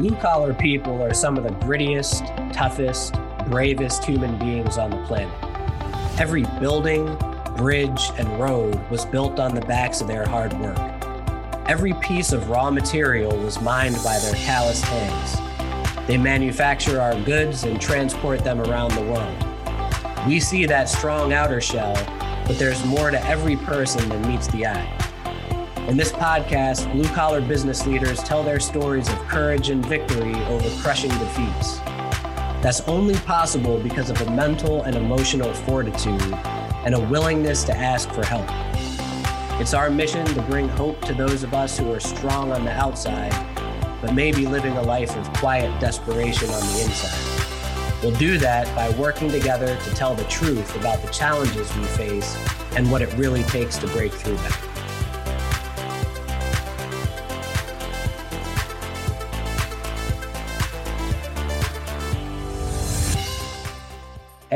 Blue collar people are some of the grittiest, toughest, bravest human beings on the planet. Every building, bridge, and road was built on the backs of their hard work. Every piece of raw material was mined by their calloused hands. They manufacture our goods and transport them around the world. We see that strong outer shell, but there's more to every person than meets the eye. In this podcast, blue collar business leaders tell their stories of courage and victory over crushing defeats. That's only possible because of a mental and emotional fortitude and a willingness to ask for help. It's our mission to bring hope to those of us who are strong on the outside, but may be living a life of quiet desperation on the inside. We'll do that by working together to tell the truth about the challenges we face and what it really takes to break through them.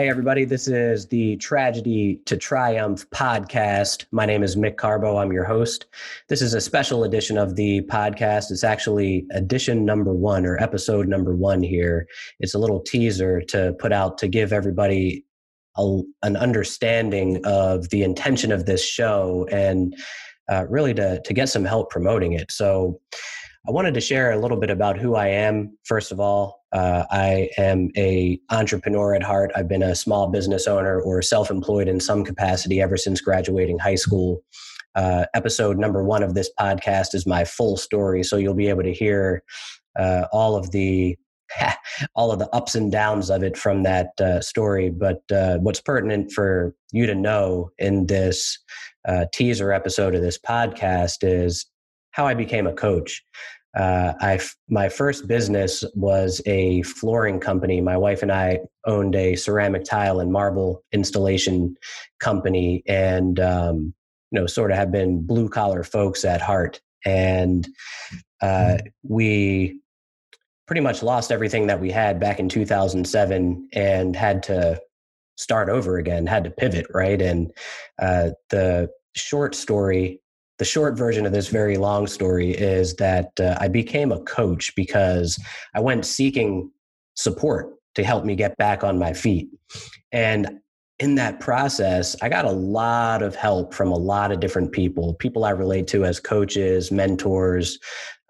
Hey, everybody, this is the Tragedy to Triumph podcast. My name is Mick Carbo. I'm your host. This is a special edition of the podcast. It's actually edition number one or episode number one here. It's a little teaser to put out to give everybody a, an understanding of the intention of this show and uh, really to, to get some help promoting it. So, I wanted to share a little bit about who I am. First of all, uh, I am a entrepreneur at heart. I've been a small business owner or self-employed in some capacity ever since graduating high school. Uh, episode number one of this podcast is my full story, so you'll be able to hear uh, all of the all of the ups and downs of it from that uh, story. But uh, what's pertinent for you to know in this uh, teaser episode of this podcast is how I became a coach. Uh, I my first business was a flooring company. My wife and I owned a ceramic tile and marble installation company, and um, you know, sort of have been blue collar folks at heart. And uh, we pretty much lost everything that we had back in 2007, and had to start over again. Had to pivot, right? And uh, the short story the short version of this very long story is that uh, I became a coach because I went seeking support to help me get back on my feet. And in that process, I got a lot of help from a lot of different people, people I relate to as coaches, mentors,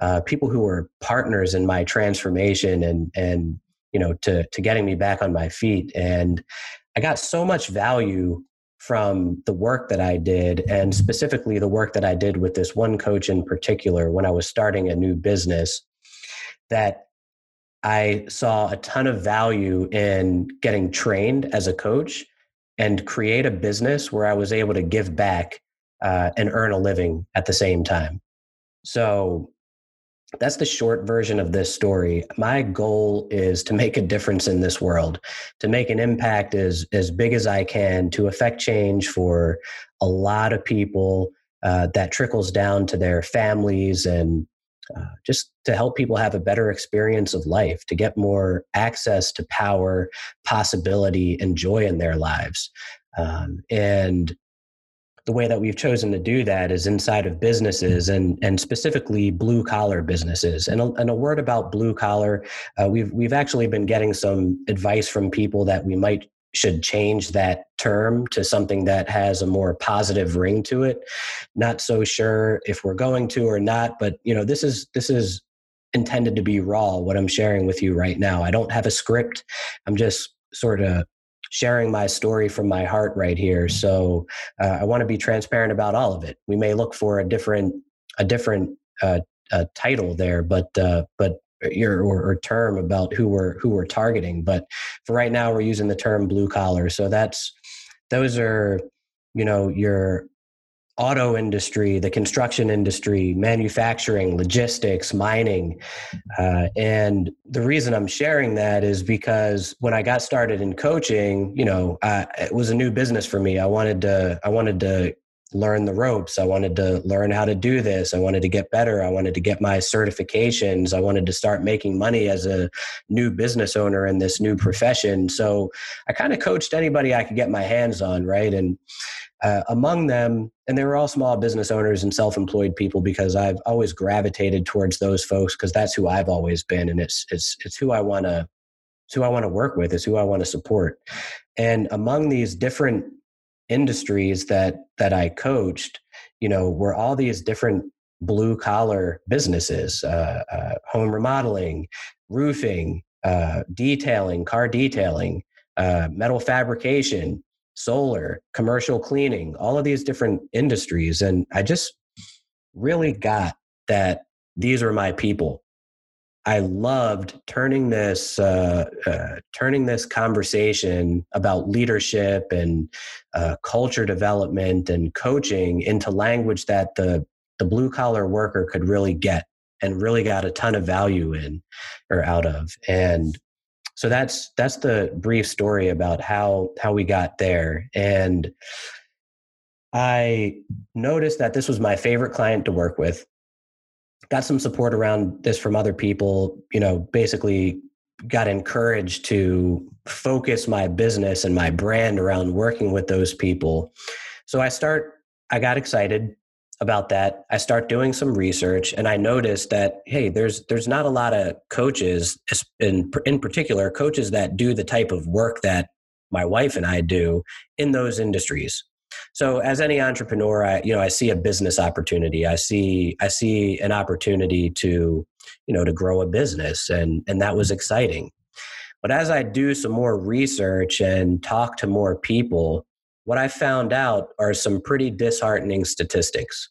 uh, people who were partners in my transformation and, and, you know, to, to getting me back on my feet. And I got so much value from the work that I did, and specifically the work that I did with this one coach in particular when I was starting a new business, that I saw a ton of value in getting trained as a coach and create a business where I was able to give back uh, and earn a living at the same time. So that's the short version of this story. My goal is to make a difference in this world, to make an impact as as big as I can, to affect change for a lot of people. Uh, that trickles down to their families and uh, just to help people have a better experience of life, to get more access to power, possibility, and joy in their lives. Um, and the way that we've chosen to do that is inside of businesses and and specifically blue collar businesses. And a, and a word about blue collar, uh, we've we've actually been getting some advice from people that we might should change that term to something that has a more positive ring to it. Not so sure if we're going to or not, but you know this is this is intended to be raw what i'm sharing with you right now i don't have a script i'm just sort of sharing my story from my heart right here. So uh, I want to be transparent about all of it. We may look for a different a different uh, uh, title there, but uh, but your or, or, term about who we're who we're targeting. But for right now, we're using the term blue collar. So that's those are you know your auto industry, the construction industry, manufacturing, logistics, mining. Uh, and the reason I'm sharing that is because when I got started in coaching, you know, uh, it was a new business for me. I wanted to, I wanted to learn the ropes. I wanted to learn how to do this. I wanted to get better. I wanted to get my certifications. I wanted to start making money as a new business owner in this new profession. So I kind of coached anybody I could get my hands on, right? And uh, among them, and they were all small business owners and self-employed people because I've always gravitated towards those folks because that's who I've always been, and it's it's it's who I want to who I want to work with, it's who I want to support. And among these different industries that that I coached, you know, were all these different blue collar businesses, uh, uh, home remodeling, roofing, uh, detailing, car detailing, uh, metal fabrication, solar, commercial cleaning, all of these different industries. And I just really got that these are my people. I loved turning this uh, uh, turning this conversation about leadership and uh, culture development and coaching into language that the the blue collar worker could really get and really got a ton of value in or out of. And so that's that's the brief story about how how we got there. And i noticed that this was my favorite client to work with. Got some support around this from other people you know basically got encouraged to focus my business and my brand around working with those people. So i start i got excited about that. I start doing some research and i notice that hey there's there's not a lot of coaches in in particular coaches that do the type of work that my wife and I do in those industries. So as any entrepreneur i you know i see a business opportunity. I see i see an opportunity to you know to grow a business and and that was exciting. But as i do some more research and talk to more people what I found out are some pretty disheartening statistics.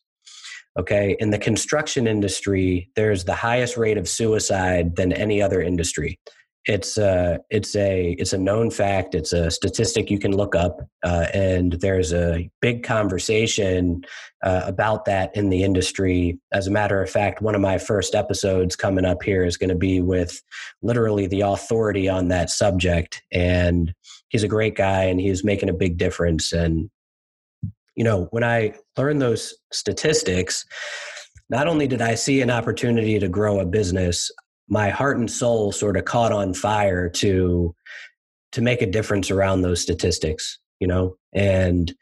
Okay, in the construction industry, there's the highest rate of suicide than any other industry. It's a it's a it's a known fact. It's a statistic you can look up, uh, and there's a big conversation uh, about that in the industry. As a matter of fact, one of my first episodes coming up here is going to be with literally the authority on that subject, and he's a great guy and he's making a big difference. And, you know, when I learned those statistics, not only did I see an opportunity to grow a business, my heart and soul sort of caught on fire to to make a difference around those statistics, you know, and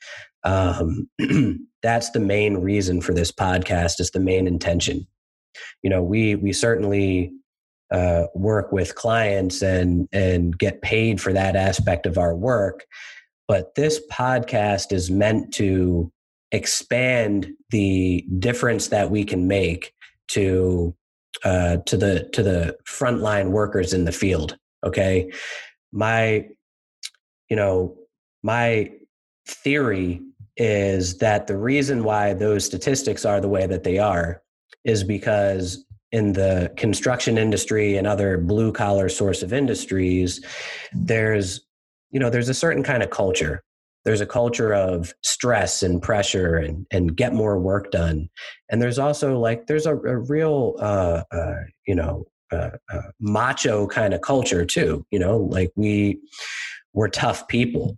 um, that's the main reason for this podcast. Is the main intention. You know, we we certainly uh, work with clients and and get paid for that aspect of our work. But this podcast is meant to expand the difference that we can make to uh, to the to the frontline workers in the field okay? My you know my theory is that the reason why those statistics are the way that they are is because in the construction industry and other blue collar source of industries there's you know there's a certain kind of culture. There's a culture of stress and pressure and and get more work done. And there's also like there's a, a real uh, uh, you know uh, uh macho kind of culture too you know like we we're tough people.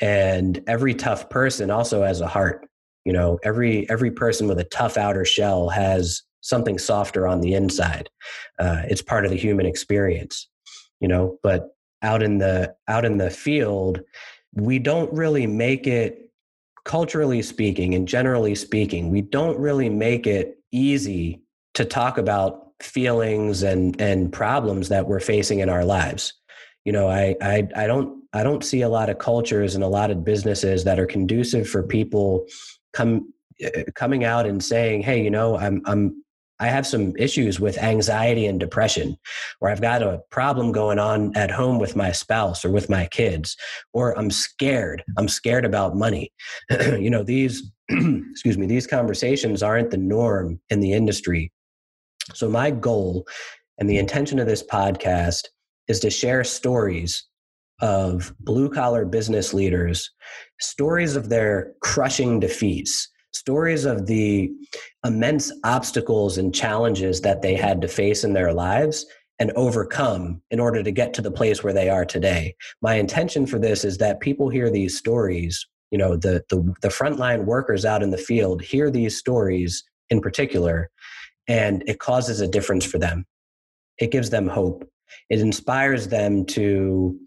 And every tough person also has a heart you know every every person with a tough outer shell has something softer on the inside. Uh, it's part of the human experience, you know. But out in the out in the field, we don't really make it culturally speaking and generally speaking, we don't really make it easy to talk about feelings and and problems that we're facing in our lives. You know, I I I don't I don't see a lot of cultures and a lot of businesses that are conducive for people come uh, coming out and saying, "Hey, you know, I'm I'm I have some issues with anxiety and depression, or I've got a problem going on at home with my spouse or with my kids, or I'm scared. I'm scared about money. you know, these, excuse me, these conversations aren't the norm in the industry. So, my goal and the intention of this podcast is to share stories of blue collar business leaders, stories of their crushing defeats stories of the immense obstacles and challenges that they had to face in their lives and overcome in order to get to the place where they are today. My intention for this is that people hear these stories, you know, the the, the frontline workers out in the field hear these stories in particular, and it causes a difference for them. It gives them hope. It inspires them to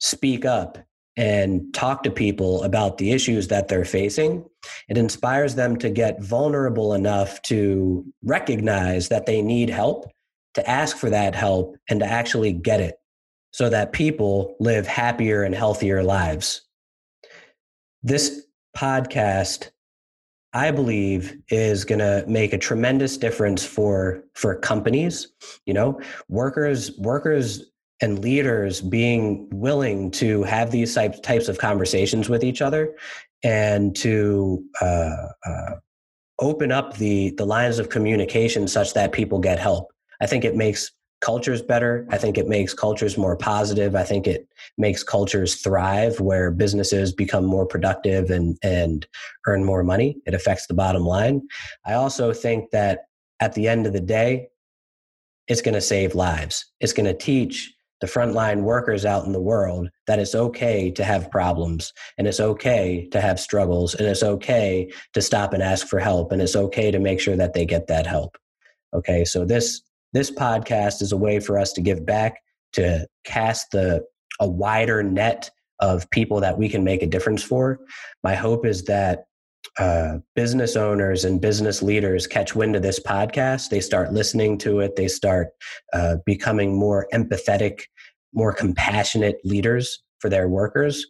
speak up and talk to people about the issues that they're facing, it inspires them to get vulnerable enough to recognize that they need help, to ask for that help, and to actually get it so that people live happier and healthier lives. This podcast I believe is going to make a tremendous difference for for companies, you know, workers workers and leaders being willing to have these types types of conversations with each other and to uh, uh, open up the the lines of communication such that people get help. I think it makes cultures better. I think it makes cultures more positive. I think it makes cultures thrive where businesses become more productive and and earn more money. It affects the bottom line. I also think that at the end of the day, it's going to save lives. It's going to teach the frontline workers out in the world that it's okay to have problems and it's okay to have struggles and it's okay to stop and ask for help and it's okay to make sure that they get that help. Okay, so this this podcast is a way for us to give back, to cast the a wider net of people that we can make a difference for. My hope is that uh, business owners and business leaders catch wind of this podcast. They start listening to it. They start uh, becoming more empathetic, more compassionate leaders for their workers.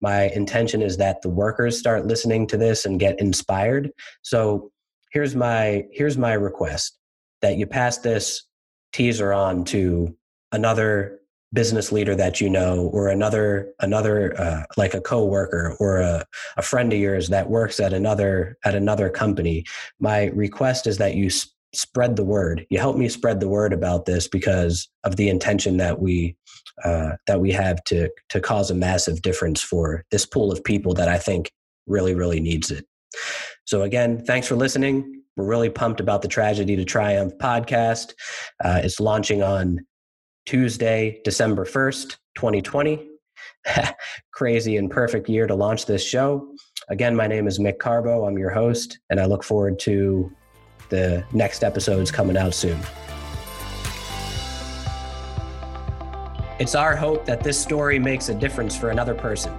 My intention is that the workers start listening to this and get inspired. So here's my here's my request that you pass this teaser on to another business leader that you know or another another uh, like a coworker or a, a friend of yours that works at another at another company my request is that you sp- spread the word. You help me spread the word about this because of the intention that we uh, that we have to to cause a massive difference for this pool of people that i think really really needs it. So again thanks for listening. We're really pumped about the Tragedy to Triumph podcast. Uh, it's launching on Tuesday, December 1st, 2020. Crazy and perfect year to launch this show. Again, my name is Mick Carbo. I'm your host, and I look forward to the next episodes coming out soon. It's our hope that this story makes a difference for another person.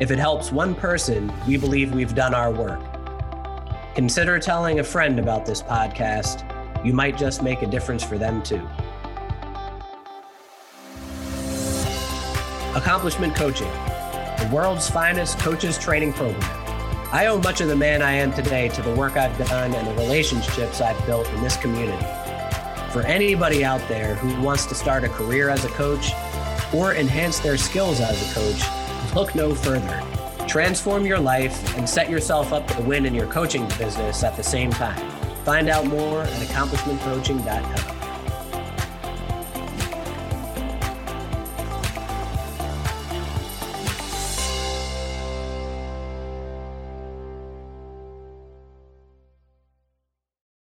If it helps one person, we believe we've done our work. Consider telling a friend about this podcast. You might just make a difference for them too. Accomplishment Coaching, the world's finest coaches training program. I owe much of the man I am today to the work I've done and the relationships I've built in this community. For anybody out there who wants to start a career as a coach or enhance their skills as a coach, look no further. Transform your life and set yourself up to win in your coaching business at the same time. Find out more at accomplishmentcoaching.com.